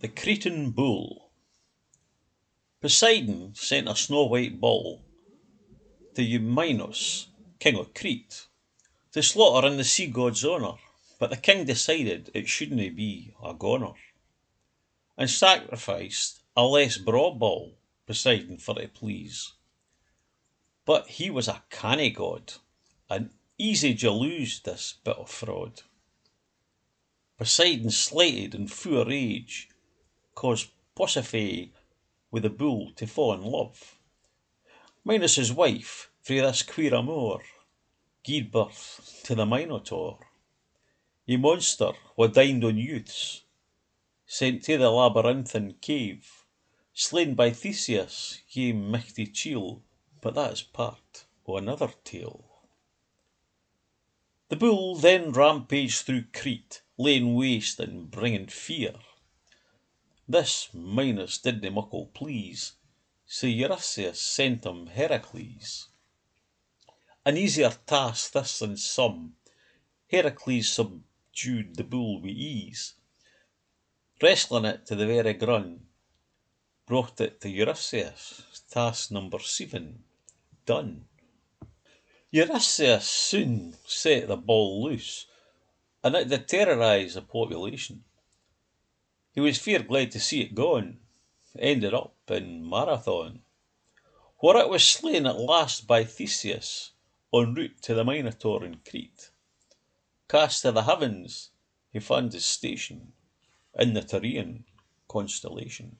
The Cretan Bull Poseidon sent a snow white bull to Eumelus, king of Crete, to slaughter in the sea god's honour, but the king decided it shouldna be a goner, And sacrificed a less braw bull, Poseidon, for to please; But he was a canny god, and easy to lose this bit of fraud. Poseidon slighted in fu' rage, caused Pasiphae with the bull to fa' in love, Minos' wife frae this queer amour gied birth to the Minotaur, Ye monster wha dined on youths, sent to the labyrinthine cave, Slain by Theseus, ye michty chiel, but that's part o' another tale. The bull then rampaged through Crete, laying waste and bringing fear, This Minos didna muckle please, So Eurystheus sent him Heracles. An easier task this than some, Heracles subdued the bull wi' ease, Wrestling it to the very grun, Brought it to Eurystheus, task number seven. Done. Eurystheus soon set the bull loose, and it did terrorise the population, He was fair glad to see it gone, ended up in Marathon, Where it was slain at last by Theseus, en route to the Minotaur in Crete, Cast to the heavens he fand his station, in the Taurean constellation.